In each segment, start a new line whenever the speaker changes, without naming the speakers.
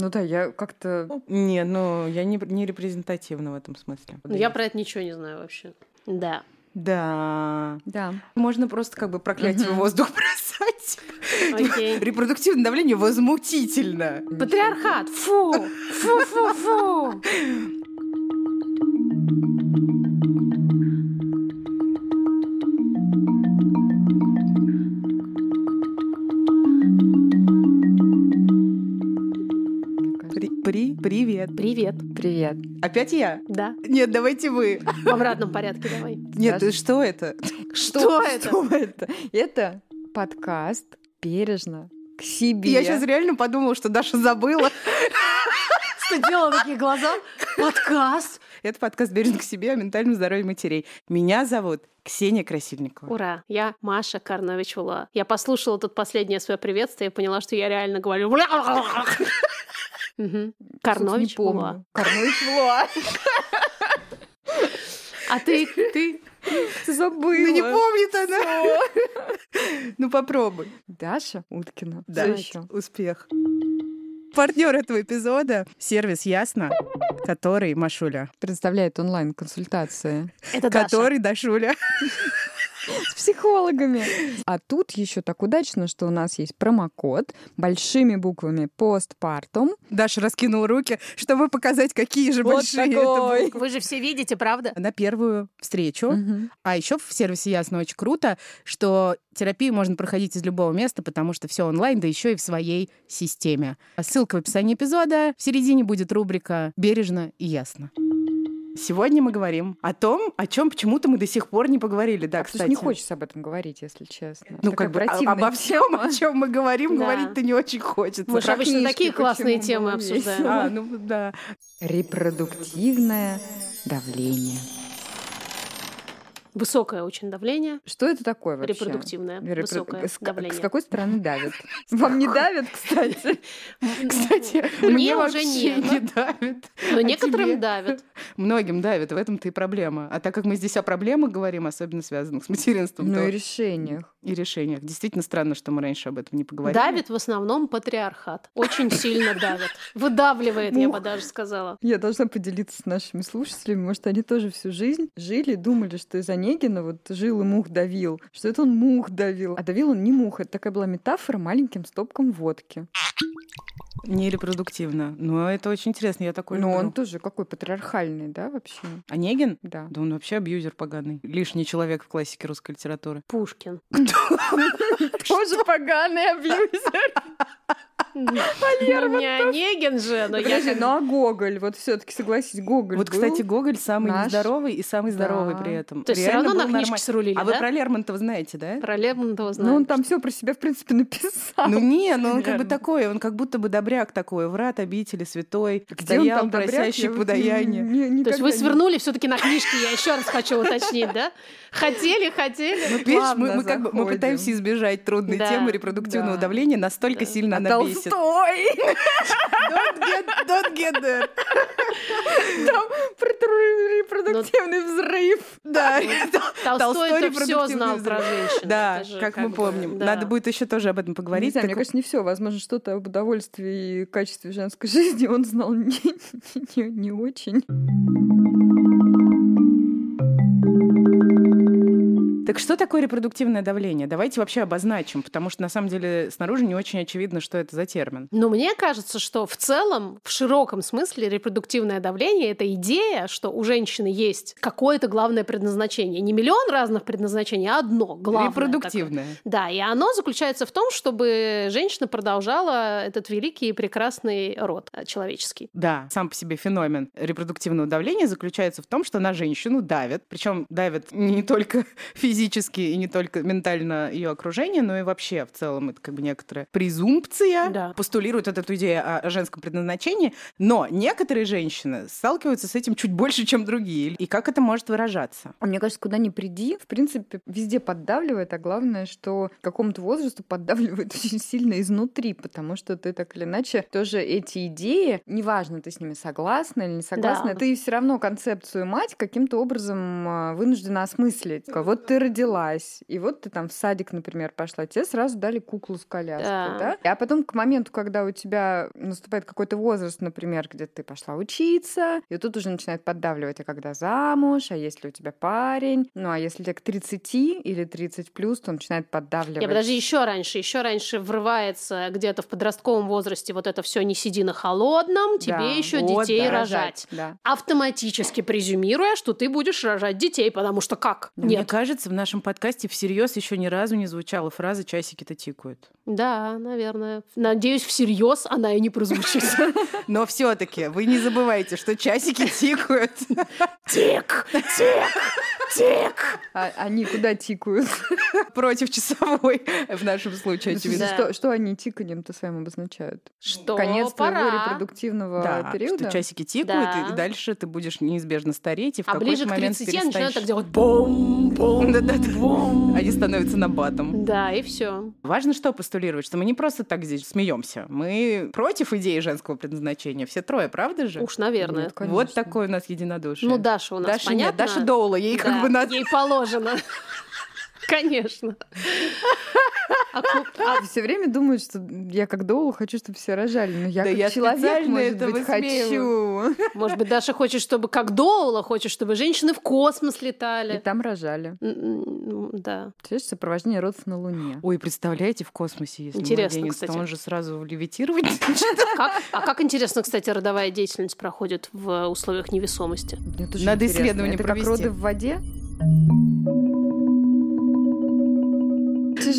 Ну да, я как-то...
Не, ну я не, не репрезентативна в этом смысле.
Ну, я про это ничего не знаю вообще. Да.
Да.
Да.
Можно просто как бы проклятие в воздух бросать.
Окей.
Репродуктивное давление возмутительно.
Патриархат. Фу! Фу-фу-фу!
привет.
Привет.
Привет.
Опять я?
Да.
Нет, давайте вы.
В обратном порядке давай.
Нет, что это?
Что это?
Что это? Это подкаст «Бережно к себе».
Я сейчас реально подумала, что Даша забыла.
Что делала такие глаза? Подкаст.
Это подкаст «Бережно к себе» о ментальном здоровье матерей. Меня зовут Ксения Красильникова.
Ура! Я Маша Карнович Ула. Я послушала тут последнее свое приветствие и поняла, что я реально говорю... Мгм. Карнович. Ула.
Карнович Вла.
А ты, ты
забыла.
Ну не помнит она. Ну попробуй.
Даша Уткина.
Да, успех. Партнер этого эпизода — сервис Ясно, который Машуля,
Представляет онлайн-консультации
это Даша.
который Дашуля.
С психологами. А тут еще так удачно, что у нас есть промокод большими буквами постпартум.
Даша раскинул руки, чтобы показать, какие же
Вот
большие это
такой.
буквы.
Вы же все видите, правда?
На первую встречу. А еще в сервисе Ясно очень круто, что терапию можно проходить из любого места, потому что все онлайн, да еще и в своей системе. Ссылка в описании эпизода. В середине будет рубрика «Бережно и ясно». Сегодня мы говорим о том, о чем почему-то мы до сих пор не поговорили. Да,
А
кстати.
не хочется об этом говорить, если честно.
Ну,
Такая
как бы а-
противная
обо всем, о чем мы говорим,
Да.
говорить-то не очень хочется.
Мы же обычно
книжки
такие классные темы обсуждаем.
А, ну да.
Репродуктивное давление.
Высокое очень давление,
Что это такое вообще?
репродуктивное,
Репро-
высокое
с,
давление.
С какой стороны давит? Вам не давит, кстати?
Кстати,
Мне уже
не давит.
Но
А
некоторым давит.
Многим давит, в этом-то и проблема. А так как мы здесь о проблемах говорим, особенно связанных с материнством,
Ну и решениях.
И решениях. Действительно странно, что мы раньше об этом не поговорили.
Давит в основном патриархат. Очень сильно давит. Выдавливает, я бы даже сказала.
Я должна поделиться с нашими слушателями. Может, они тоже всю жизнь жили, думали, что из Онегина вот жил и мух давил, что это он мух давил. А давил он не мух. Это такая была метафора маленьким стопкам водки.
Не репродуктивно. Но это очень интересно, я такой
Но
люблю.
он тоже какой патриархальный, да, вообще?
Онегин?
Да.
Да он вообще абьюзер поганый. Лишний человек в классике русской литературы.
Пушкин.
Тоже поганый абьюзер.
Ну, не Онегин же, но я...
Подожди, ну а Гоголь? Вот все таки согласись, Гоголь
Вот, кстати, Гоголь самый нездоровый и самый здоровый при этом.
То есть все равно на книжке срулили,
А вы про Лермонтова знаете, да?
Про Лермонтова знаем.
Ну, он там все про себя, в принципе, написал.
Ну не, ну он как бы такой, он как будто бы добряк такой, врат обители, святой,
Где он
стоял, просящий подаяние.
То есть вы свернули все-таки на книжке, я еще раз хочу уточнить, да? Хотели, хотели.
Ну, видишь, мы, как бы мы пытаемся избежать трудной темы репродуктивного
да.
давления, настолько сильно
А
она бесит.
Толстой!
Don't get, don't get there.
Там репродуктивный взрыв.
Да,
Толстой это все знал про женщин.
Да, как мы
бы,
помним.
да.
Надо будет еще тоже об этом
Не
поговорить.
мне кажется, не все. Возможно, что-то об удовольствии и качестве женской жизни он знал не, не- не очень.
Так что такое репродуктивное давление? Давайте вообще обозначим, потому что на самом деле снаружи не очень очевидно, что это за термин.
Но мне кажется, что в целом, в широком смысле, репродуктивное давление — это идея, что у женщины есть какое-то главное предназначение. Не миллион разных предназначений, а одно главное.
Репродуктивное.
такое. Да, и оно заключается в том, чтобы женщина продолжала этот великий и прекрасный род э, человеческий.
Да, сам по себе феномен репродуктивного давления заключается в том, что на женщину давят, причем давят не только физически и не только ментально ее окружение, но и вообще в целом это как бы некоторая презумпция
Да.
постулирует вот эту идею о о женском предназначении, но некоторые женщины сталкиваются с этим чуть больше, чем другие. И как это может выражаться?
А Мне кажется, куда ни приди, в принципе, везде поддавливает, а главное, что к какому-то возрасту поддавливает очень сильно изнутри, потому что ты так или иначе тоже эти идеи, неважно, ты с ними согласна или не согласна,
Да.
ты все равно концепцию мать каким-то образом а, вынуждена осмыслить. Вот ты родилась, и вот ты там в садик, например, пошла, тебе сразу дали куклу с коляской,
Да.
да? А потом к моменту, когда у тебя наступает какой-то возраст, например, где ты пошла учиться, и тут уже начинает поддавливать, а когда замуж, а если у тебя парень, ну а если тебе к 30 или 30 плюс, то начинает поддавливать.
Я подожди, еще раньше, еще раньше врывается где-то в подростковом возрасте вот это все не сиди на холодном, тебе
Да,
еще
вот,
детей
да,
рожать.
Да.
Автоматически презюмируя, что ты будешь рожать детей, потому что как?
Мне
Нет.
кажется, в нашем подкасте всерьез еще ни разу не звучала фраза «часики-то тикают».
Да, наверное. Надеюсь, всерьез она и не прозвучит.
Но все-таки вы не забывайте, что часики тикают.
Тик, тик, тик.
А они куда тикают?
Против часовой в нашем случае,
Ну,
очевидно.
Да.
Что, что они тиканьем-то своим обозначают?
Что
Конец твоего
пора.
репродуктивного
Да,
периода?
что часики тикают,
Да.
и дальше ты будешь неизбежно стареть, и в
А
какой-то
ближе к
момент
30 начинают так делать
Да-да-да. Они становятся набатом.
Да, и все.
Важно что постулировать, что мы не просто так здесь смеемся, мы против идеи женского предназначения. Все трое, правда же?
Уж, наверное.
Нет,
вот такое у нас единодушие.
Ну, Даша у нас
Даша нет,
понятно.
Даша Доула, ей как бы надо...
Ей положено. Конечно. А а
Все время думают, что я как Доул хочу, чтобы все рожали. Но я
Да
как
я
человек, может быть, хочу.
хочу.
Может быть, Даша хочет, чтобы как Доула, хочет, чтобы женщины в космос
И
летали.
там рожали.
М, Да.
Представляешь, сопровождение родов на Луне.
Ой, представляете, в космосе, если
Интересно,
младенец,
кстати.
то он же сразу левитировать
Как- а как интересно, кстати, родовая деятельность проходит в условиях невесомости?
Тоже
Надо
интересно.
исследование
Это
провести.
как роды в воде?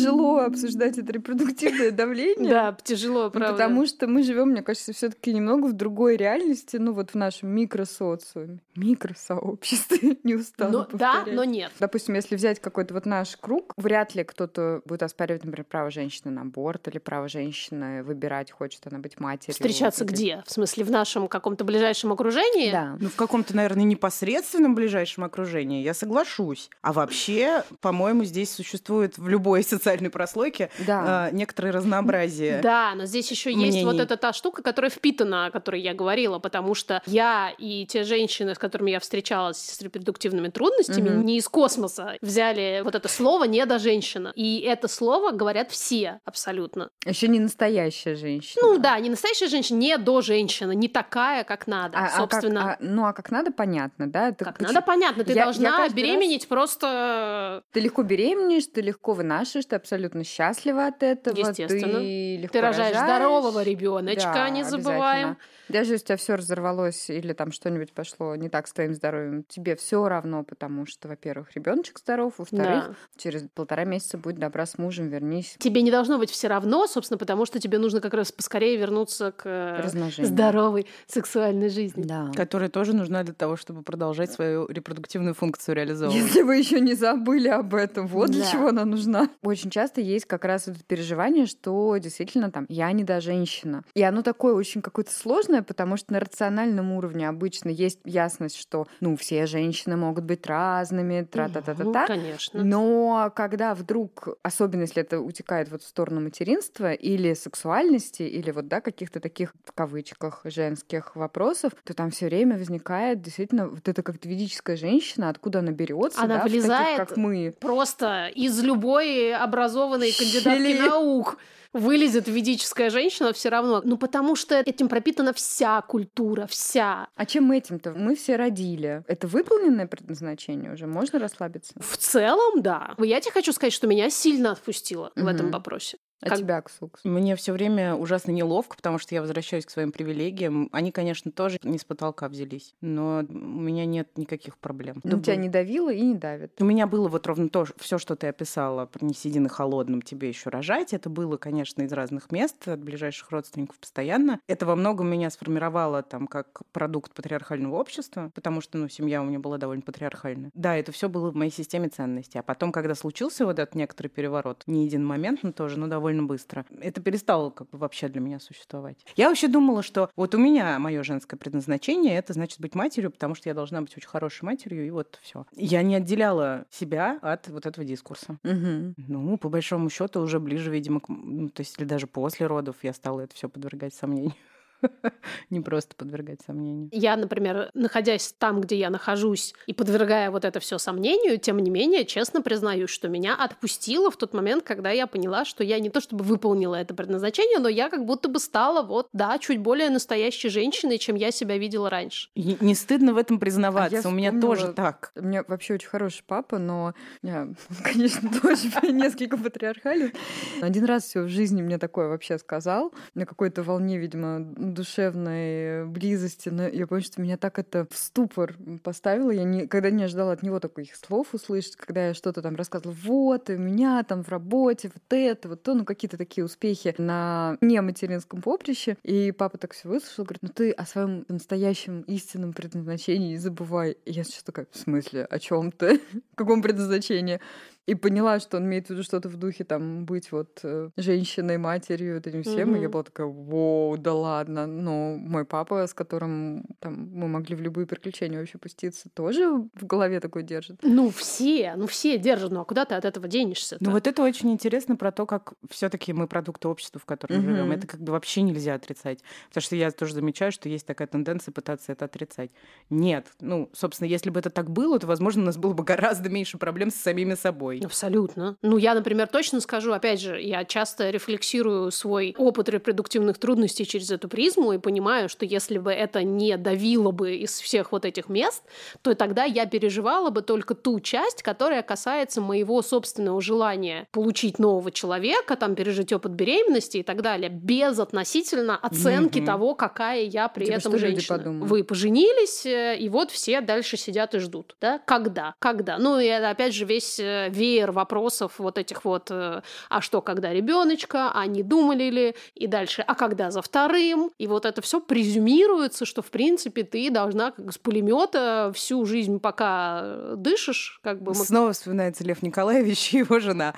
Тяжело обсуждать это репродуктивное давление.
Да, тяжело,
Ну,
правда.
Потому что мы живем, мне кажется, все-таки немного в другой реальности, ну вот в нашем микросоциуме, микросообществе, не устану
Но- да, но нет.
Допустим, если взять какой-то вот наш круг, вряд ли кто-то будет оспаривать, например, право женщины на аборт или право женщины выбирать, хочет она быть матерью.
Встречаться
или-
где? В смысле, в нашем каком-то ближайшем окружении?
Да.
Ну, в каком-то, наверное, непосредственном ближайшем окружении я соглашусь. А вообще, по-моему, здесь существует в любой социальной прослойке
Да.
э, некоторое разнообразие.
Да, но здесь еще есть вот эта та штука, которая впитана, о которой я говорила, потому что я и те женщины, с которыми я встречалась с репродуктивными трудностями,
Мгм.
не из космоса, взяли вот это слово «недоженщина». И это слово говорят все абсолютно.
Еще не настоящая женщина.
Ну да, не настоящая женщина, не до женщина, не такая, как надо,
А- а как-
собственно.
а- ну а как надо, понятно, да? Это
как
почему-
надо, понятно, ты
Я- я
должна
каждый
беременеть просто...
Ты легко беременеешь, ты легко вынашиваешь, ты абсолютно счастлива от этого.
Естественно.
Ты легко
Ты рожаешь
рожаешь.
здорового ребеночка,
Да,
не забываем.
Даже если у тебя все разорвалось или там что-нибудь пошло не так с твоим здоровьем, тебе все равно, потому что, во-первых, ребеночек здоров, во-вторых,
Да.
через полтора месяца будет добра с мужем, вернись
Тебе не должно быть все равно, собственно, потому что тебе нужно как раз поскорее вернуться к э,
размножению.
здоровой сексуальной жизни.
Да.
Которая тоже нужна для того, чтобы продолжать свою репродуктивную функцию реализовывать.
Если вы еще не забыли об этом, вот для
Да.
чего она нужна. Очень часто есть как раз это переживание, что действительно там я не до женщина. И оно такое очень какое-то сложное, потому что на рациональном уровне обычно есть ясность, что ну все женщины могут быть разными,
Ну,
тра-та-та-та-та.
конечно.
Но когда вдруг, особенно если это утекает вот в сторону материнства или сексуальности, или вот, да, каких-то таких, в кавычках, женских вопросов, то там все время возникает действительно вот эта как ведическая женщина, откуда она берется,
Она
да, в таких, как мы.
Просто из любой образованной кандидатки наук вылезет ведическая женщина все равно. Ну, потому что этим пропитана вся культура, вся.
А чем этим-то? Мы все родили. Это выполненное предназначение уже? Можно расслабиться?
В целом, да. Я тебе хочу сказать, что меня сильно отпустило в этом вопросе.
А
Как-
тебя, Ксукс?
Мне все время ужасно неловко, потому что я возвращаюсь к своим привилегиям. Они, конечно, тоже не с потолка взялись, но у меня нет никаких проблем.
Ну, тебя
Думаю,
не давило и не давит.
У меня было вот ровно то, все, что ты описала, не сиди на холодном, тебе еще рожать. Это было, конечно, из разных мест, от ближайших родственников постоянно. Это во многом меня сформировало там как продукт патриархального общества, потому что, ну, семья у меня была довольно патриархальная. Да, это все было в моей системе ценностей. А потом, когда случился вот этот некоторый переворот, не един момент, но тоже, но довольно быстро, это перестало как бы вообще для меня существовать. Я вообще думала, что вот у меня мое женское предназначение это значит быть матерью, потому что я должна быть очень хорошей матерью, и вот все. Я не отделяла себя от вот этого дискурса.
Мгм.
Ну, по большому счету, уже ближе, видимо, к... ну, то есть или даже после родов я стала это все подвергать сомнению. Не просто подвергать сомнению.
Я, например, находясь там, где я нахожусь, и подвергая вот это все сомнению, тем не менее, честно признаюсь, что меня отпустило в тот момент, когда я поняла, что я не то чтобы выполнила это предназначение, но я как будто бы стала вот, да, чуть более настоящей женщиной, чем я себя видела раньше.
И не стыдно в этом признаваться.
А
У меня тоже так.
У меня вообще очень хороший папа, но я, конечно, тоже несколько патриархален. Один раз все в жизни мне такое вообще сказал, на какой-то волне, видимо, душевной близости, но я помню, что меня так это в ступор поставило. Я никогда не ожидала от него таких слов услышать, когда я что-то там рассказывала. Вот, у меня там в работе, вот это, вот то, ну какие-то такие успехи на не материнском поприще. И папа так все выслушал, говорит, ну ты о своем настоящем истинном предназначении не забывай. И я сейчас такая, в смысле, о чем ты? В каком предназначении? И поняла, что он имеет в виду что-то в духе там быть вот э, женщиной, матерью, этим всем. Mm-hmm. И я была такая, воу, да ладно. Но мой папа, с которым там мы могли в любые приключения вообще пуститься, тоже в голове такой держит.
Ну все, ну все держат. Ну а куда ты от этого денешься?
Ну вот это очень интересно про то, как все-таки мы продукты общества, в котором mm-hmm. живем. Это как бы вообще нельзя отрицать. Потому что я тоже замечаю, что есть такая тенденция пытаться это отрицать. Нет. Ну, собственно, если бы это так было, то, возможно, у нас было бы гораздо меньше проблем с самими собой.
Абсолютно. Ну, я, например, точно скажу, опять же, я часто рефлексирую свой опыт репродуктивных трудностей через эту призму и понимаю, что если бы это не давило бы из всех вот этих мест, то тогда я переживала бы только ту часть, которая касается моего собственного желания получить нового человека, там, пережить опыт беременности и так далее, без относительно оценки mm-hmm. того, какая я при типа, этом женщина. Вы поженились, э, и вот все дальше сидят и ждут. Да? Когда? Когда? Ну, и это, опять же, весь, э, веер вопросов вот этих вот, э, а что, когда ребеночка, а не думали ли, и дальше, а когда за вторым, и вот это все презюмируется, что в принципе ты должна как с пулемета всю жизнь, пока дышишь, как бы.
Снова вспоминается Лев Николаевич и его жена.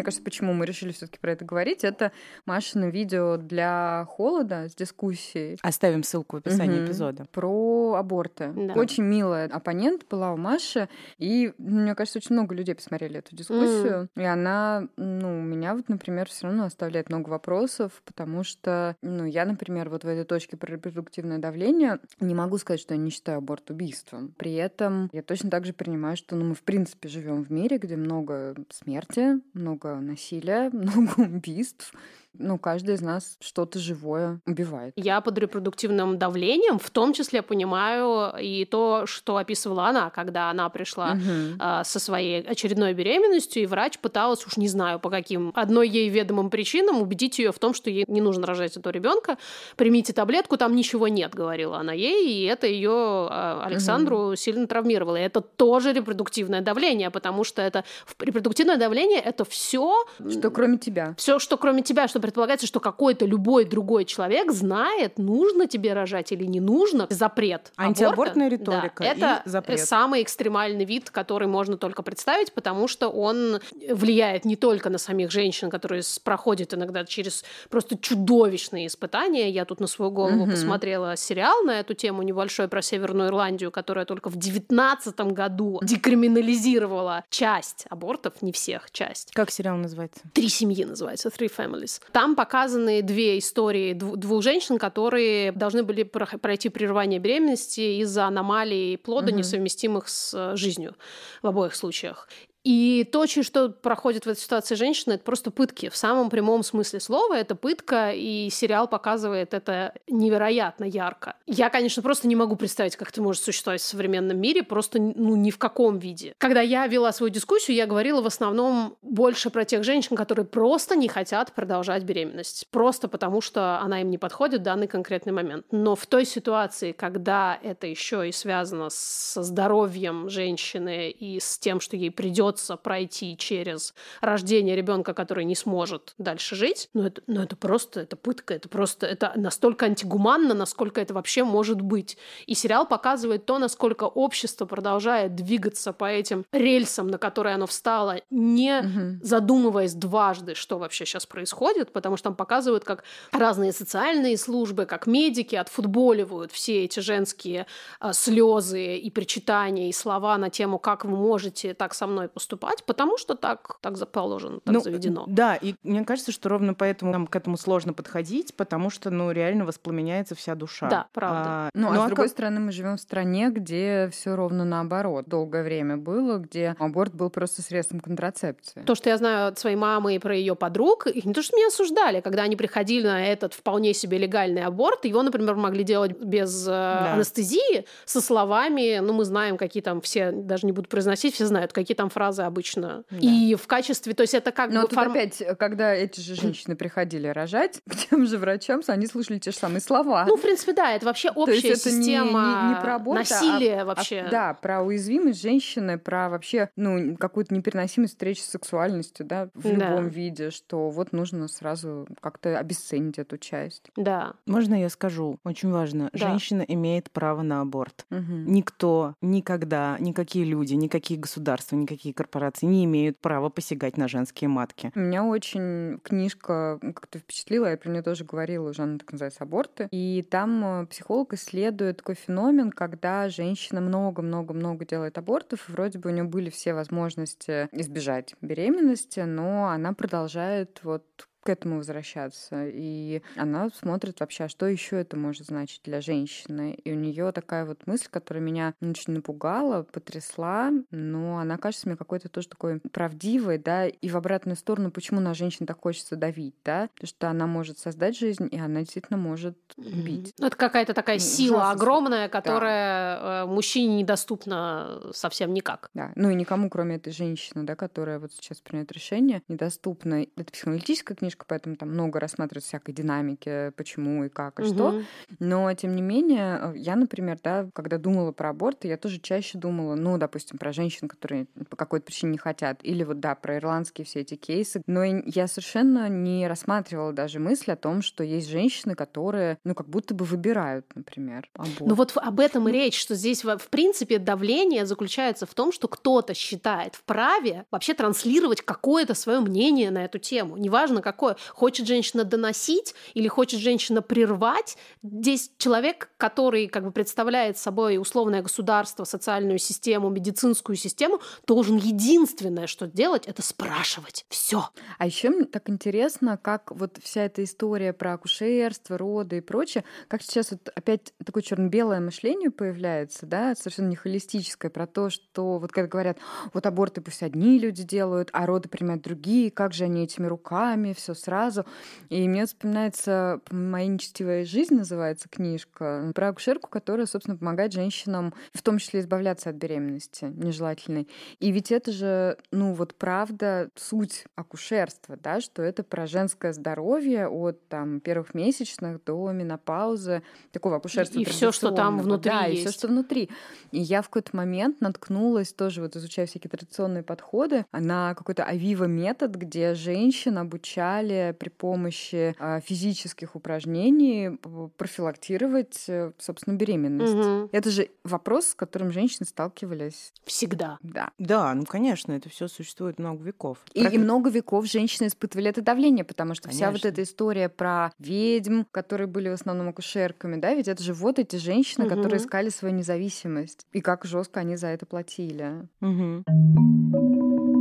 Мне кажется, почему мы решили все-таки про это говорить, это Машина видео для холода с дискуссией.
Оставим ссылку в описании угу. эпизода.
Про аборты. Да. Очень милая оппонент была у Маши, и мне кажется, очень много людей посмотрели эту дискуссию, mm. и она, ну, у меня вот, например, все равно оставляет много вопросов, потому что, ну, я, например, вот в этой точке про репродуктивное давление не могу сказать, что я не считаю аборт убийством. При этом я точно так же принимаю, что, ну, мы в принципе живем в мире, где много смерти, много насилия, много убийств, ну, каждый из нас что-то живое убивает.
Я под репродуктивным давлением в том числе понимаю и то, что описывала она, когда она пришла угу. э, со своей очередной беременностью, и врач пыталась, уж не знаю по каким, одной ей ведомым причинам убедить ее в том, что ей не нужно рожать этого ребенка. Примите таблетку, там ничего нет, говорила она ей, и это ее э, Александру угу. сильно травмировало. И это тоже репродуктивное давление, потому что это репродуктивное давление это все,
что кроме тебя,
все, что кроме тебя, что предполагается, что какой-то любой другой человек знает, нужно тебе рожать или не нужно. Запрет.
Антиабортная аборта, риторика
да,
это запрет.
самый экстремальный вид, который можно только представить, потому что он влияет не только на самих женщин, которые проходят иногда через просто чудовищные испытания. Я тут на свою голову угу. посмотрела сериал на эту тему небольшой про Северную Ирландию, которая только в девятнадцатом году декриминализировала часть абортов, не всех, часть.
Как сериал называется?
Три семьи называется, Three Families. Там показаны две истории двух женщин, которые должны были пройти прерывание беременности из-за аномалий плода, угу. несовместимых с э, жизнью в обоих случаях. И то, через что проходит в этой ситуации женщина, это просто пытки. В самом прямом смысле слова это пытка, и сериал показывает это невероятно ярко. Я, конечно, просто не могу представить, как это может существовать в современном мире, просто ну, ни в каком виде. Когда я вела свою дискуссию, я говорила в основном больше про тех женщин, которые просто не хотят продолжать беременность. Просто потому, что она им не подходит в данный конкретный момент. Но в той ситуации, когда это еще и связано со здоровьем женщины и с тем, что ей придется придется пройти через рождение ребенка, который не сможет дальше жить, ну это, ну это просто, это пытка, это просто, это настолько антигуманно, насколько это вообще может быть. И сериал показывает то, насколько общество продолжает двигаться по этим рельсам, на которые оно встало, не угу. задумываясь дважды, что вообще сейчас происходит, потому что там показывают, как разные социальные службы, как медики отфутболивают все эти женские а, слезы и причитания, и слова на тему, как вы можете так со мной поступать, поступать, потому что так, так положено, так
ну,
заведено.
Да, и мне кажется, что ровно поэтому нам к этому сложно подходить, потому что, ну, реально воспламеняется вся душа.
Да, правда.
А, ну, а, ну, а с другой как... стороны, мы живем в стране, где все ровно наоборот. Долгое время было, где аборт был просто средством контрацепции.
То, что я знаю от своей мамы и про ее подруг, их не то, что меня осуждали, когда они приходили на этот вполне себе легальный аборт, его, например, могли делать без э, да. анестезии, со словами, ну, мы знаем, какие там все, даже не буду произносить, все знают, какие там фразы обычно. Да. И в качестве, то есть это как
Но
бы...
тут форм... опять, когда эти же женщины приходили рожать к тем же врачам, они слышали те же самые слова.
Ну, в принципе, да, это вообще общая система не, не, не про аборт, насилия
а,
вообще.
А, да, про уязвимость женщины, про вообще, ну, какую-то непереносимость встречи с сексуальностью, да, в да. любом виде, что вот нужно сразу как-то обесценить эту часть.
Да.
Можно я скажу? Очень важно. Да. Женщина имеет право на аборт. Угу. Никто, никогда, никакие люди, никакие государства, никакие корпорации не имеют права посягать на женские матки.
Меня очень книжка как-то впечатлила, я про нее тоже говорила уже, она так называется «Аборты». И там э, психолог исследует такой феномен, когда женщина много-много-много делает абортов, и вроде бы у нее были все возможности избежать беременности, но она продолжает вот к этому возвращаться. И она смотрит вообще, а что еще это может значить для женщины. И у нее такая вот мысль, которая меня очень напугала, потрясла, но она кажется мне какой-то тоже такой правдивой, да, и в обратную сторону, почему на женщин так хочется давить, да, потому что она может создать жизнь, и она действительно может убить.
Это какая-то такая ну, сила ужасно. огромная, которая да. Э, мужчине недоступна совсем никак.
Да, ну и никому, кроме этой женщины, да, которая вот сейчас принят решение, недоступна. Это психоаналитическая книжка, книжка, поэтому там много рассматривают всякой динамики, почему и как и угу. что. Но, тем не менее, э, я, например, да, когда думала про аборт, я тоже чаще думала, ну, допустим, про женщин, которые по какой-то причине не хотят, или вот, да, про ирландские все эти кейсы. Но я совершенно не рассматривала даже мысль о том, что есть женщины, которые, ну, как будто бы выбирают, например, аборт.
Ну, вот об этом и речь, что здесь, в принципе, давление заключается в том, что кто-то считает вправе вообще транслировать какое-то свое мнение на эту тему. Неважно, как какое? Хочет женщина доносить или хочет женщина прервать? Здесь человек, который как бы представляет собой условное государство, социальную систему, медицинскую систему, должен единственное, что делать, это спрашивать. Все.
А еще мне так интересно, как вот вся эта история про акушерство, роды и прочее, как сейчас вот опять такое черно-белое мышление появляется, да, совершенно не холистическое, про то, что вот когда говорят, вот аборты пусть одни люди делают, а роды принимают другие, как же они этими руками, все все сразу. И мне вспоминается «Моя нечестивая жизнь» называется книжка, про акушерку, которая, собственно, помогает женщинам, в том числе избавляться от беременности нежелательной. И ведь это же, ну вот правда, суть акушерства, да, что это про женское здоровье от там первых месячных до менопаузы, такого акушерства
И все, что там внутри
да,
есть.
и все, что внутри. И я в какой-то момент наткнулась тоже, вот изучая всякие традиционные подходы, на какой-то авива метод, где женщин обучают стали при помощи а, физических упражнений профилактировать, э, собственно, беременность. Угу. Это же вопрос, с которым женщины сталкивались
всегда.
Да.
Да, ну конечно, это все существует много веков.
И, про... и много веков женщины испытывали это давление, потому что конечно. вся вот эта история про ведьм, которые были в основном акушерками, да, ведь это же вот эти женщины, угу. которые искали свою независимость. И как жестко они за это платили.
Угу.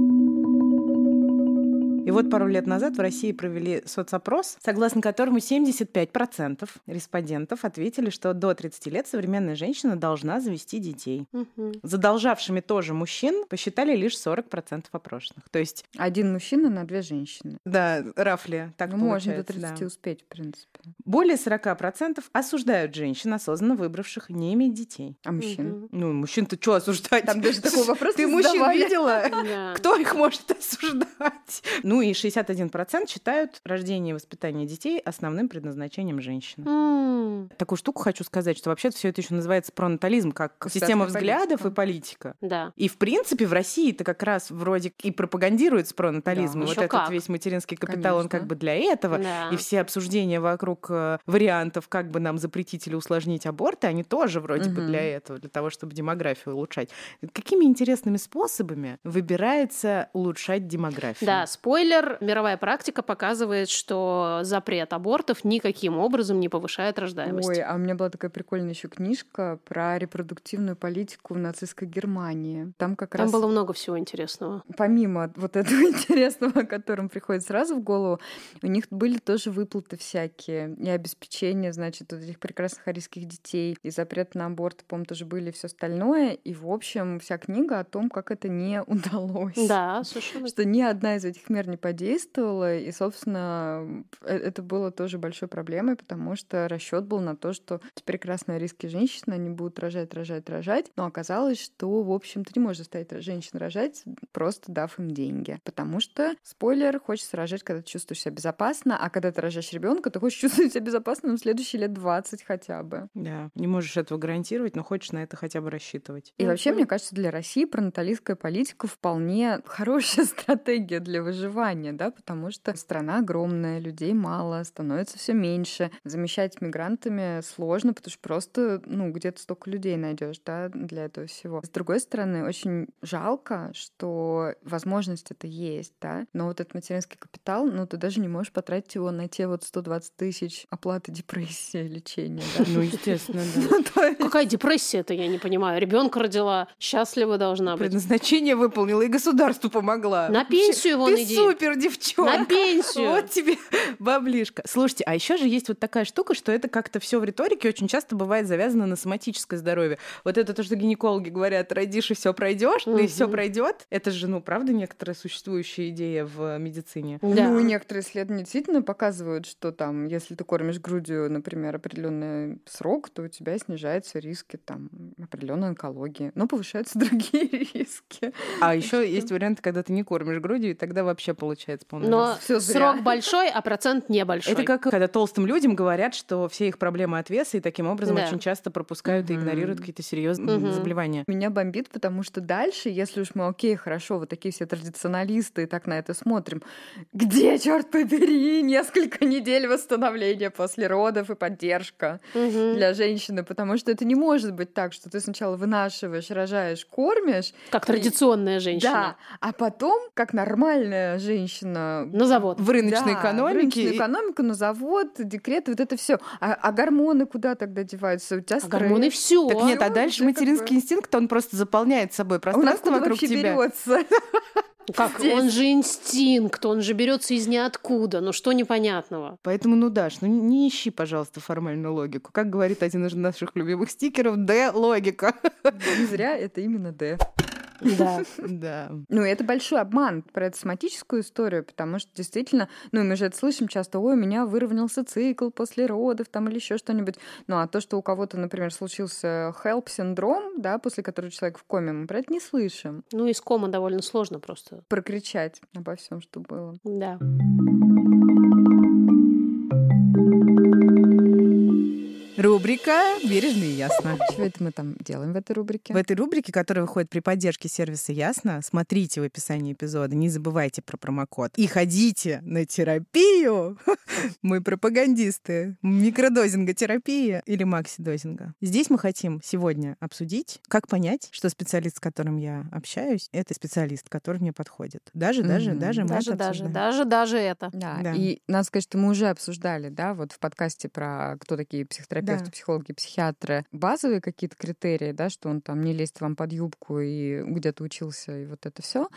И вот пару лет назад в России провели соцопрос, согласно которому 75% респондентов ответили, что до 30 лет современная женщина должна завести детей. Угу. Задолжавшими тоже мужчин посчитали лишь 40% опрошенных. То есть...
Один мужчина на две женщины.
Да, рафли. Так ну,
можно до 30 да. успеть, в принципе.
Более 40% осуждают женщин, осознанно выбравших не иметь детей.
А мужчин?
Угу. Ну, мужчин-то что осуждать?
Там даже такой вопрос
Ты мужчин видела? Кто их может осуждать? Ну, ну и 61% считают рождение и воспитание детей основным предназначением женщины. Mm. Такую штуку хочу сказать, что вообще все это еще называется пронатализм, как система взглядов политика. и политика.
Да.
И в принципе в России это как раз вроде и пропагандируется пронатализм. Да, вот этот как? весь материнский капитал, Конечно. он как бы для этого. Да. И все обсуждения вокруг э, вариантов, как бы нам запретить или усложнить аборты, они тоже вроде угу. бы для этого, для того, чтобы демографию улучшать. Какими интересными способами выбирается улучшать демографию?
Да, спойлер Спойлер, мировая практика показывает, что запрет абортов никаким образом не повышает рождаемость.
Ой, а у меня была такая прикольная еще книжка про репродуктивную политику в нацистской Германии. Там как
Там
раз...
было много всего интересного.
Помимо вот этого интересного, о котором приходит сразу в голову, у них были тоже выплаты всякие и обеспечение, значит, вот этих прекрасных арийских детей, и запрет на аборт, по-моему, тоже были, и все остальное. И, в общем, вся книга о том, как это не удалось.
Да, совершенно.
Что ни одна из этих мер не подействовала, и, собственно, э- это было тоже большой проблемой, потому что расчет был на то, что прекрасные арийские женщины, они будут рожать, рожать, рожать, но оказалось, что, в общем, ты не можешь заставить женщин рожать, просто дав им деньги. Потому что, спойлер, хочется рожать, когда ты чувствуешь себя безопасно, а когда ты рожаешь ребенка, ты хочешь чувствовать себя безопасно ну, в следующие лет 20 хотя бы.
Да, не можешь этого гарантировать, но хочешь на это хотя бы рассчитывать.
И вообще, мне кажется, для России пронаталистская политика вполне хорошая стратегия для выживания, да, потому что страна огромная, людей мало, становится все меньше. Замещать мигрантами сложно, потому что просто, ну, где-то столько людей найдешь, да, для этого всего. С другой стороны, очень жалко, что возможность это есть, да, но вот этот материнский капитал, ну, ты даже не можешь потратить его на те вот 120 тысяч оплаты депрессии, лечения, да.
Ну, естественно, да.
Ну,
Какая депрессия это, я не понимаю. Ребенка родила, счастлива должна быть.
Предназначение выполнила и государству помогла.
На пенсию вон
Ты
иди.
Супер, девчонка.
На пенсию.
Вот тебе баблишка. Слушайте, а еще же есть вот такая штука, что это как-то все в риторике очень часто бывает завязано на соматическое здоровье. Вот это то, что гинекологи говорят, родишь и все пройдешь, и все
Мгм.
пройдет. Это же, ну, правда, некоторая существующая идея в медицине.
Да.
Ну, и некоторые исследования действительно показывают, что там, если ты кормишь грудью, например, определенный срок, то у тебя снижаются риски там определенной онкологии, но повышаются другие риски.
А еще есть варианты, когда ты не кормишь грудью, и тогда вообще получается полный
Но
Всё зря.
срок большой, а процент небольшой.
Это как когда толстым людям говорят, что все их проблемы от веса, и таким образом
Да.
очень часто пропускают и
Мгм.
игнорируют какие-то серьезные
Мгм.
заболевания.
Меня бомбит, потому что дальше, если уж мы окей, хорошо, вот такие все традиционалисты и так на это смотрим, где, черт побери, несколько недель восстановления после родов и поддержка
Мгм.
для женщины, потому что это не может быть так, что ты сначала вынашиваешь, рожаешь, кормишь,
Как традиционная
да,
женщина.
а потом, как нормальная женщина,
На завод.
В рыночной
Да,
экономике.
в рыночную экономику, на завод, декрет, вот это все. А, а гормоны куда тогда деваются? У тебя
А
стресс.
гормоны все.
Так нет, а дальше
как
материнский
бы-
инстинкт, он просто заполняет собой
он
пространство
откуда
вокруг тебя.
берется?
Как?
здесь.
Он же инстинкт, он же берется из ниоткуда. Ну что непонятного?
Поэтому, ну, Даш, ну не ищи, пожалуйста, формальную логику. Как говорит один из наших любимых стикеров, Д логика.
Не зря это именно Д.
Да.
Да.
Ну, это большой обман про соматическую историю, потому что действительно, ну, мы же это слышим часто, ой, у меня выровнялся цикл после родов там или еще что-нибудь. Ну, а то, что у кого-то, например, случился HELP-синдром, да, после которого человек в коме, мы про это не слышим.
Ну, из кома довольно сложно просто.
Прокричать обо всем, что было.
Да.
Рубрика «Бережно и ясно».
Что это мы там делаем в этой рубрике?
В этой рубрике, которая выходит при поддержке сервиса Ясно, смотрите в описании эпизода, не забывайте про промокод. И ходите на терапию. Мы пропагандисты микродозинга терапии или максидозинга. Здесь мы хотим сегодня обсудить, как понять, что специалист, с которым я общаюсь, это специалист, который мне подходит. Даже, даже, даже
Даже, даже, даже, даже это.
Да. И надо сказать, что мы уже обсуждали, да, вот в подкасте про кто такие психотерапевты,
Да.
психологи, психиатры. Базовые какие-то критерии, да, что он там не лезет вам под юбку и где-то учился, и вот это все.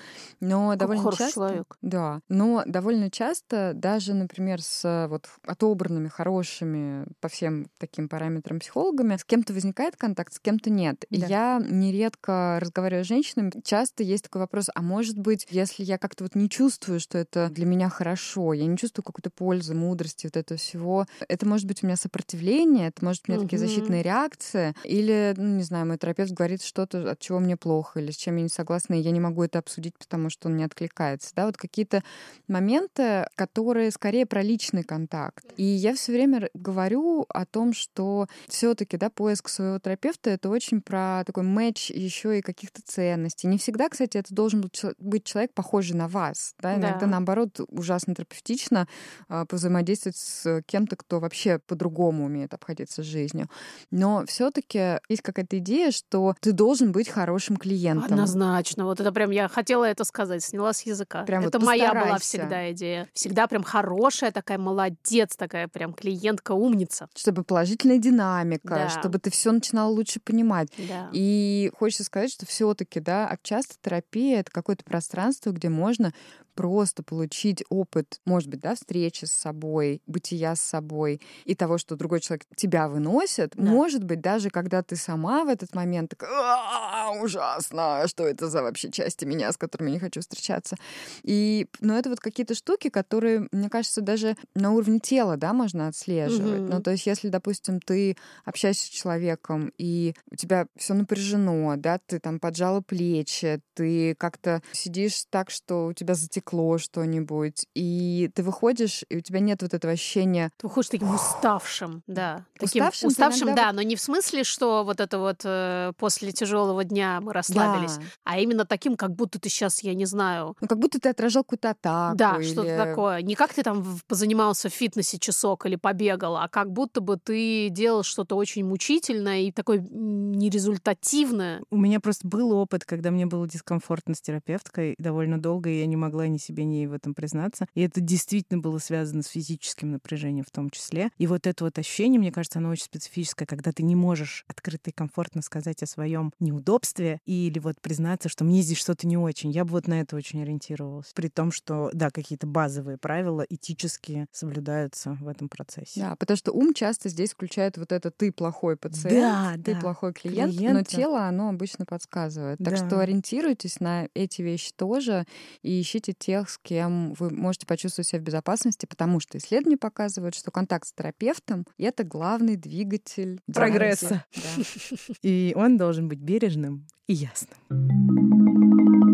Но
Как
довольно часто...
человек.
Да, но довольно часто даже, например, с вот отобранными, хорошими по всем таким параметрам психологами, с кем-то возникает контакт, с кем-то нет. И
Да.
я нередко разговариваю с женщинами, часто есть такой вопрос, а может быть, если я как-то вот не чувствую, что это для меня хорошо, я не чувствую какой-то пользы, мудрости, вот этого всего, это может быть у меня сопротивление, это может у меня такие
Мгм.
защитные реакции, или, ну, не знаю, мой терапевт говорит что-то, от чего мне плохо, или с чем я не согласна, и я не могу это обсудить, потому что он не откликается. Да, вот какие-то моменты, которые скорее про личный контакт. И я все время говорю о том, что все-таки, да, поиск своего терапевта это очень про такой матч еще и каких-то ценностей. Не всегда, кстати, это должен быть чел- быть человек, похожий на вас. Да? Иногда,
Да.
наоборот, ужасно терапевтично а, повзаимодействовать с кем-то, кто вообще по-другому умеет обходиться наслаждаться жизнью. Но все-таки есть какая-то идея, что ты должен быть хорошим клиентом.
Однозначно. Вот это прям я хотела это сказать, сняла с языка.
Прям
это
вот
моя была всегда идея. Всегда прям хорошая такая молодец, такая прям клиентка умница.
Чтобы положительная динамика,
Да.
чтобы ты все начинал лучше понимать.
Да.
И хочется сказать, что все-таки, да, а часто терапия это какое-то пространство, где можно просто получить опыт, может быть, да, встречи с собой, бытия с собой и того, что другой человек тебя выносит.
Да.
Может быть, даже когда ты сама в этот момент такая, «А, ужасно, что это за вообще части меня, с которыми я не хочу встречаться. И, ну, это вот какие-то штуки, которые, мне кажется, даже на уровне тела, да, можно отслеживать.
Мгм.
Ну, то есть, если, допустим, ты общаешься с человеком, и у тебя все напряжено, да, ты там поджала плечи, ты как-то сидишь так, что у тебя затекло что-нибудь, и ты выходишь, и у тебя нет вот этого ощущения
Ты выходишь таким уставшим, да. Таким
Уставшим
уставшим,
иногда
да, но не в смысле, что вот это вот э, после тяжелого дня мы расслабились,
Да.
а именно таким, как будто ты сейчас, я не знаю,
Ну, как будто ты отражал какую-то атаку.
да, что-то
или-
такое. Не как ты там позанимался в фитнесе часок или побегал, а как будто бы ты делал что-то очень мучительное и такое нерезультативное.
У меня просто был опыт, когда мне было дискомфортно с терапевткой довольно долго, и я не могла ни себе, ни ей в этом признаться. И это действительно было связано с физическим напряжением в том числе. И вот это вот ощущение, мне кажется, оно очень специфическое, когда ты не можешь открыто и комфортно сказать о своем неудобстве или вот признаться, что мне здесь что-то не очень. Я бы вот на это очень ориентировалась. При том, что, да, какие-то базовые правила этические соблюдаются в этом процессе.
Да, потому что ум часто здесь включает вот это ты плохой пациент,
Да,
ты
да.
плохой клиент, но
Клиента.
тело оно обычно подсказывает. Так
Да.
что ориентируйтесь на эти вещи тоже и ищите тех, с кем вы можете почувствовать себя в безопасности, потому что исследования показывают, что контакт с терапевтом — это главный двигатель
Прогресса.
Да.
И он должен быть бережным и ясным.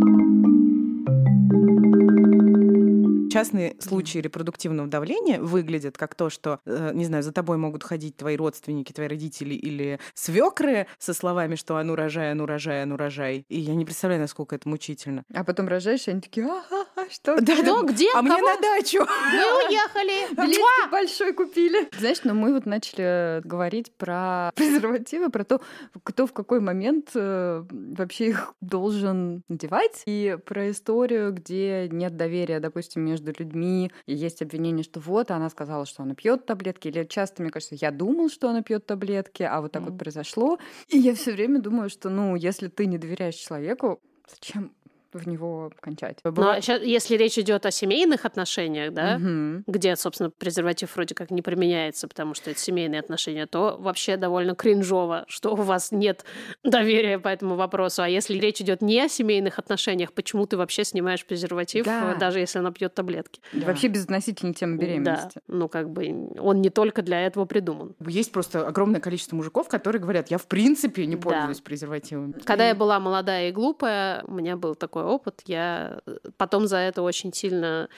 Частные случаи репродуктивного давления выглядят как то, что, э, не знаю, за тобой могут ходить твои родственники, твои родители или свекры со словами, что а ну рожай, а ну рожай, а ну рожай. И я не представляю, насколько это мучительно.
А потом рожаешь, и они такие, а, что?
Да,
где?»
Кто, где,
А мне на дачу!
Мы уехали.
Билетик большой купили. Знаешь, но мы вот начали говорить про презервативы, про то, кто в какой момент э, вообще их должен надевать, и про историю, где нет доверия, допустим, между людьми, и есть обвинение, что вот, она сказала, что она пьет таблетки, или часто, мне кажется, я думал, что она пьет таблетки, а вот так вот
Мгм.
произошло. И я все время думаю, что, ну, если ты не доверяешь человеку, зачем в него кончать?
Но щас- если речь идет о семейных отношениях, да,
Мгм.
где, собственно, презерватив вроде как не применяется, потому что это семейные отношения, то вообще довольно кринжово, что у вас нет доверия по этому вопросу. А если речь идет не о семейных отношениях, почему ты вообще снимаешь презерватив,
Да.
э, даже если она пьет таблетки?
И Вообще безотносительно темы беременности.
Да, ну как бы он не только для этого придуман.
Есть просто огромное количество мужиков, которые говорят, я в принципе не
Да.
пользуюсь презервативами.
Когда
И-
я была молодая и глупая, у меня был такой опыт, я э, потом за это очень сильно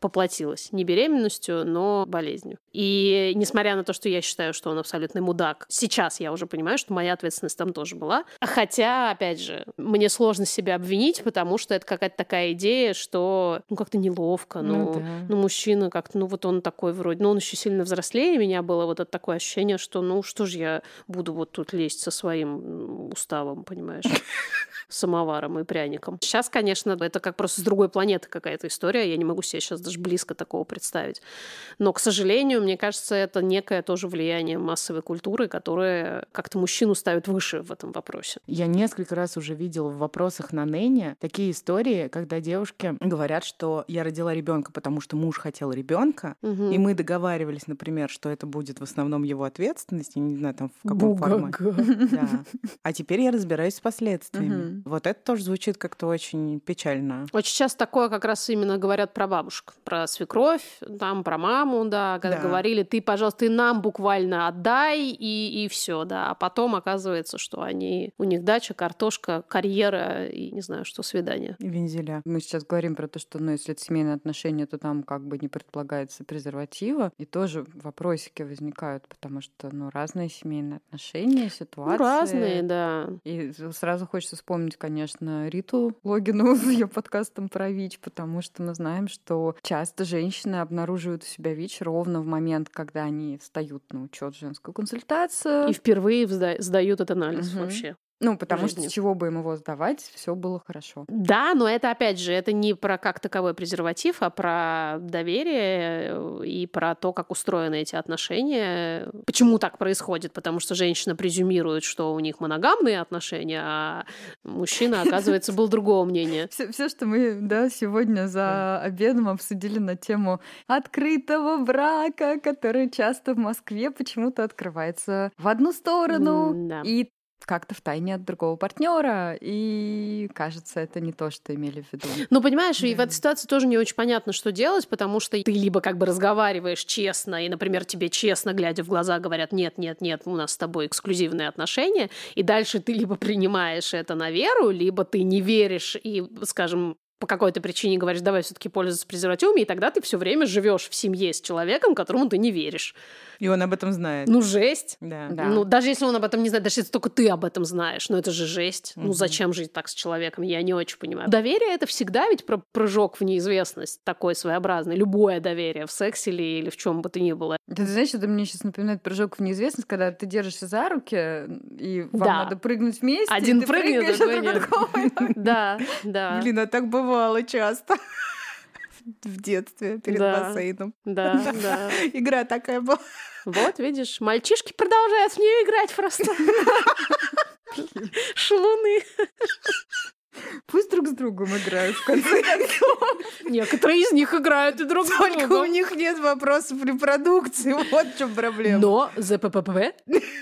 поплатилась. Не беременностью, но болезнью. И несмотря на то, что я считаю, что он абсолютный мудак, сейчас я уже понимаю, что моя ответственность там тоже была. Хотя, опять же, мне сложно себя обвинить, потому что это какая-то такая идея, что ну как-то неловко, ну,
Ну да.
ну, мужчина как-то, ну вот он такой вроде, ну он еще сильно взрослее меня было вот это такое ощущение, что ну что же я буду вот тут лезть со своим уставом, понимаешь? самоваром и пряником. Сейчас, конечно, это как просто с другой планеты какая-то история. Я не могу себе сейчас даже близко такого представить. Но, к сожалению, мне кажется, это некое тоже влияние массовой культуры, которое как-то мужчину ставит выше в этом вопросе.
Я несколько раз уже видела в вопросах на Нэне такие истории, когда девушки говорят, что я родила ребенка, потому что муж хотел ребенка,
Мгм.
и мы договаривались, например, что это будет в основном его ответственность, я не знаю, там в каком формате.
Бугага.
Да. А теперь я разбираюсь с последствиями.
Мгм.
Вот это тоже звучит как-то очень печально.
Очень часто такое как раз именно говорят про бабушек, про свекровь, там про маму, да, когда
Да.
говорили, ты, пожалуйста, ты нам буквально отдай и, и все, да. А потом оказывается, что они, у них дача, картошка, карьера и не знаю, что свидание.
И вензеля.
Мы сейчас говорим про то, что, ну, если это семейные отношения, то там как бы не предполагается презерватива. И тоже вопросики возникают, потому что, ну, разные семейные отношения, ситуации.
Ну, разные, да.
И сразу хочется вспомнить, конечно, Риту Логину с ее подкастом про ВИЧ, потому что мы знаем, что часто женщины обнаруживают у себя ВИЧ ровно в момент, когда они встают на учет женскую консультацию.
И впервые сдают этот анализ
Мгм.
вообще.
Ну, потому
жизни.
что с чего бы им его сдавать, все было хорошо.
Да, но это опять же, это не про как таковой презерватив, а про доверие э, и про то, как устроены эти отношения. Почему так происходит? Потому что женщина презюмирует, что у них моногамные отношения, а мужчина, оказывается, был другого мнения.
Все, все, что мы да, сегодня за обедом обсудили на тему открытого брака, который часто в Москве почему-то открывается в одну сторону и как-то в тайне от другого партнера. И кажется, это не то, что имели в виду.
Ну, понимаешь, и в
Да.
этой ситуации тоже не очень понятно, что делать, потому что ты либо как бы разговариваешь честно, и, например, тебе честно, глядя в глаза, говорят, нет, нет, нет, у нас с тобой эксклюзивные отношения, и дальше ты либо принимаешь это на веру, либо ты не веришь и, скажем, по какой-то причине говоришь, давай все-таки пользоваться презервативами, и тогда ты все время живешь в семье с человеком, которому ты не веришь.
И он об этом знает.
Ну, жесть.
Да.
Да.
Ну, даже если он об этом не знает, даже если только ты об этом знаешь, ну это же жесть. Ну
Мгм.
зачем жить так с человеком? Я не очень понимаю. Доверие это всегда ведь про прыжок в неизвестность такой своеобразный. Любое доверие в сексе или, или в чем бы то ни было.
Да, ты знаешь, это мне сейчас напоминает прыжок в неизвестность, когда ты держишься за руки, и вам
Да.
надо прыгнуть вместе.
Один
ты
прыгнет,
прыгаешь,
другой
а
нет. Да, да,
Блин, а так бывало часто. В детстве перед
Да.
бассейном.
да, да.
Игра такая была.
Вот, видишь, мальчишки продолжают в нее играть просто. Шалуны.
Пусть друг с другом играют в конце концов.
Некоторые из них играют и друг с
Только у
другом.
них нет вопросов репродукции. Вот в чем проблема.
Но ЗППП,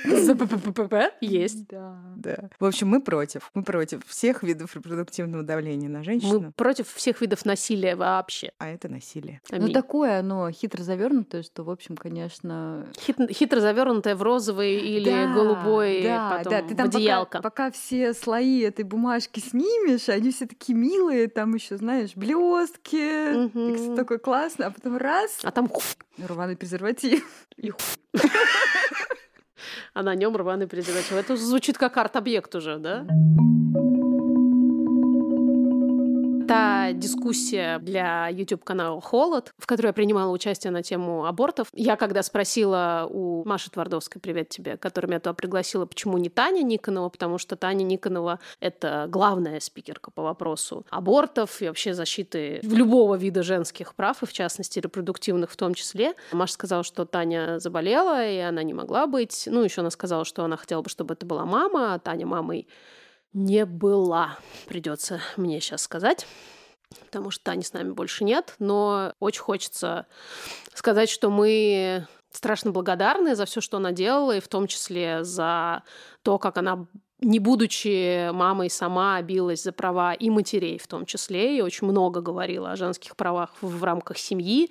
ЗППП есть.
Да.
Да. В общем, мы против. Мы против всех видов репродуктивного давления на
Мы
женщину.
против всех видов насилия вообще.
А это насилие.
Ну,
Аминь.
такое оно хитро завернутое, что, в общем, конечно...
Хит- хитро завернутая в розовый или
Да,
голубой,
да,
потом
да. Ты там пока,
одеялко.
пока все слои этой бумажки снимешь, они все такие милые, там еще, знаешь, блестки, всё такое классно, а потом раз
А там ху-
рваный презерватив.
и ху. А на нем рваный презерватив. Это звучит как арт-объект уже, да? Дискуссия для YouTube-канала «Холод», в которой я принимала участие на тему абортов. Я когда спросила у Маши Твардовской, привет тебе, которая меня туда пригласила, почему не Таня Никонова, потому что Таня Никонова — это главная спикерка по вопросу абортов и вообще защиты любого вида женских прав, и в частности репродуктивных в том числе. Маша сказала, что Таня заболела, и она не могла быть. Ну, еще она сказала, что она хотела бы, чтобы это была мама, а Таня мамой не была, придется мне сейчас сказать, потому что Тани с нами больше нет, но очень хочется сказать, что мы страшно благодарны за все, что она делала, и в том числе за то, как она не будучи мамой, сама билась за права и матерей в том числе, и очень много говорила о женских правах в, рамках семьи,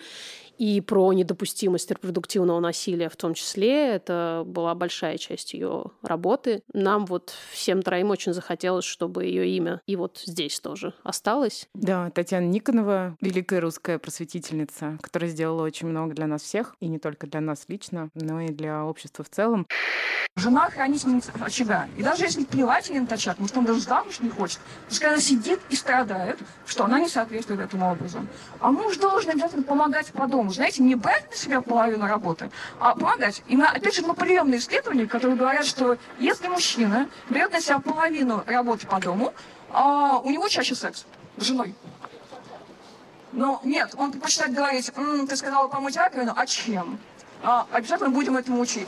и про недопустимость репродуктивного насилия в том числе. Это была большая часть ее работы. Нам вот всем троим очень захотелось, чтобы ее имя и вот здесь тоже осталось.
Да, Татьяна Никонова, великая русская просветительница, которая сделала очень много для нас всех, и не только для нас лично, но и для общества в целом.
Жена хранительница очага. И даже если плевать ей на очаг, может, он даже замуж не хочет, пускай она сидит и страдает, что она не соответствует этому образу. А муж должен обязательно помогать по дому. Знаете, не брать на себя половину работы, а помогать. И, на, опять же, наполеонные исследования, которые говорят, что если мужчина берет на себя половину работы по дому, а, у него чаще секс с женой. Но нет, он предпочитает говорить, «М, ты сказала помыть раковину, а чем? А, обязательно будем этому учить.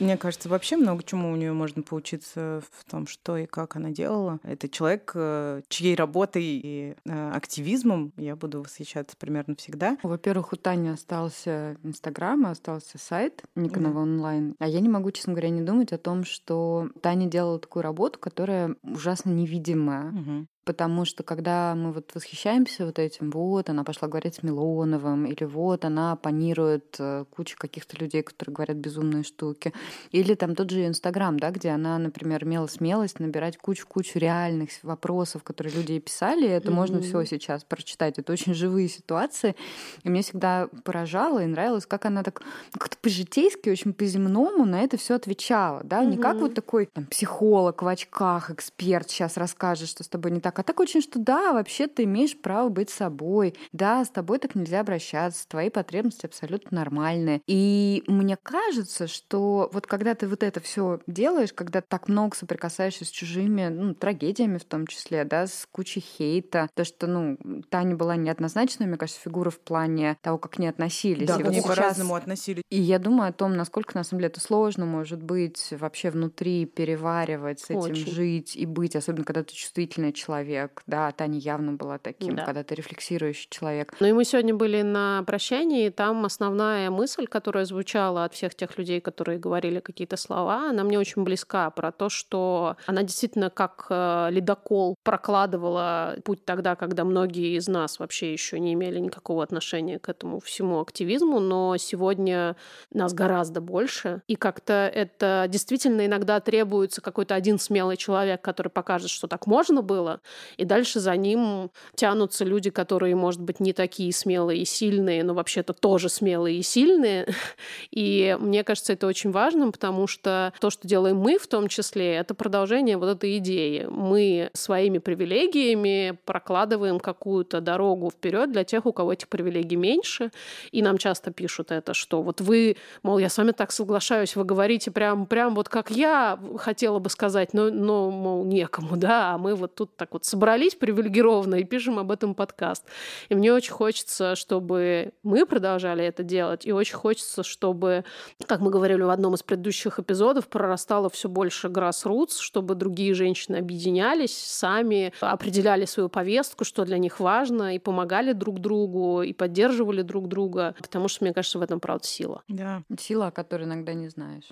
Мне кажется, вообще много чему у нее можно поучиться в том, что и как она делала. Это человек, э, чьей работой и э, активизмом я буду восхищаться примерно всегда.
Во-первых, у Тани остался Инстаграм, остался сайт Никонова онлайн. А я не могу, честно говоря, не думать о том, что Таня делала такую работу, которая ужасно невидимая. Потому что когда мы вот восхищаемся вот этим, вот она пошла говорить с Милоновым, или вот она панирует э, кучу каких-то людей, которые говорят безумные штуки, или там тот же Инстаграм, да, где она, например, имела смелость набирать кучу-кучу реальных вопросов, которые люди ей писали, и это можно
Мгм.
все сейчас прочитать. Это очень живые ситуации, и мне всегда поражало и нравилось, как она так как-то по-житейски, очень по-земному на это все отвечала, да, не как вот такой там, психолог в очках, эксперт сейчас расскажет, что с тобой не так, так. А так очень, что да, вообще ты имеешь право быть собой. Да, с тобой так нельзя обращаться, твои потребности абсолютно нормальные. И мне кажется, что вот когда ты вот это все делаешь, когда так много соприкасаешься с чужими ну, трагедиями в том числе, да, с кучей хейта, то, что, ну, Таня была неоднозначной, мне кажется, фигура в плане того, как не относились.
Да,
и вот сейчас-
по-разному относились.
И я думаю о том, насколько на самом деле это сложно может быть вообще внутри переваривать, с этим
Очень.
жить и быть, особенно когда ты чувствительный человек. Да, Таня явно была таким,
Да.
когда ты рефлексирующий человек.
Ну и мы сегодня были на прощании, и там основная мысль, которая звучала от всех тех людей, которые говорили какие-то слова, она мне очень близка про то, что она действительно как э, ледокол прокладывала путь тогда, когда многие из нас вообще еще не имели никакого отношения к этому всему активизму, но сегодня нас гораздо больше, и как-то это действительно иногда требуется какой-то один смелый человек, который покажет, что так можно было, и дальше за ним тянутся люди, которые, может быть, не такие смелые и сильные, но вообще-то тоже смелые и сильные. И мне кажется, это очень важно, потому что то, что делаем мы в том числе, это продолжение вот этой идеи. Мы своими привилегиями прокладываем какую-то дорогу вперед для тех, у кого этих привилегий меньше. И нам часто пишут это, что вот вы, мол, я с вами так соглашаюсь, вы говорите прям, прям вот как я хотела бы сказать, но, но, мол, некому, да, а мы вот тут так вот собрались привилегированно и пишем об этом подкаст. И мне очень хочется, чтобы мы продолжали это делать, и очень хочется, чтобы, как мы говорили в одном из предыдущих эпизодов, прорастало все больше grassroots, чтобы другие женщины объединялись сами, определяли свою повестку, что для них важно, и помогали друг другу, и поддерживали друг друга, потому что, мне кажется, в этом, правда, сила.
Да.
Сила, о которой иногда не знаешь.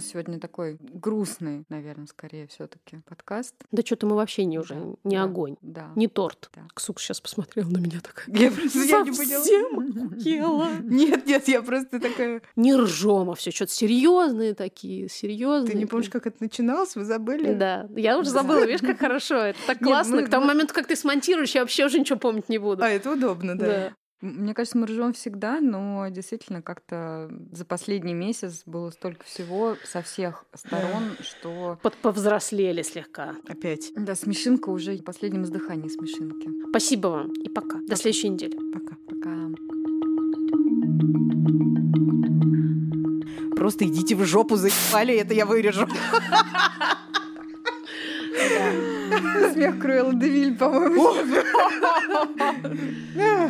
Нас сегодня такой грустный, наверное, скорее все-таки подкаст.
Да что-то мы вообще не уже,
Да,
не
да,
огонь,
Да.
не торт.
Да.
Ксук сейчас посмотрела на меня такая.
Я просто я не поняла. Нет, нет, я просто такая...
Не ржем, а все что-то серьезные такие, серьезные.
Ты не помнишь, как это начиналось? Вы забыли?
Да, я уже забыла, видишь, как хорошо. Это так классно.
мы-
К тому
мы-
моменту, как ты смонтируешь, я вообще уже ничего помнить не буду.
А, это удобно, да.
Мне кажется, мы ржем всегда, но действительно как-то за последний месяц было столько всего со всех сторон, что
Под повзрослели слегка.
Опять.
да, смешинка уже в последнем издыхании смешинки.
Спасибо вам и пока. До следующей недели.
Пока.
Пока.
Просто идите в жопу, заебали, это я вырежу.
Смех Круэлла Девиль, по-моему.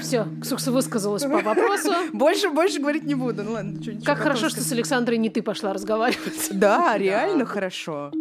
Все, Ксукса высказалась по вопросу.
Больше, больше говорить не буду. Ну ладно,
Как хорошо, что с Александрой не ты пошла разговаривать.
Да, реально хорошо.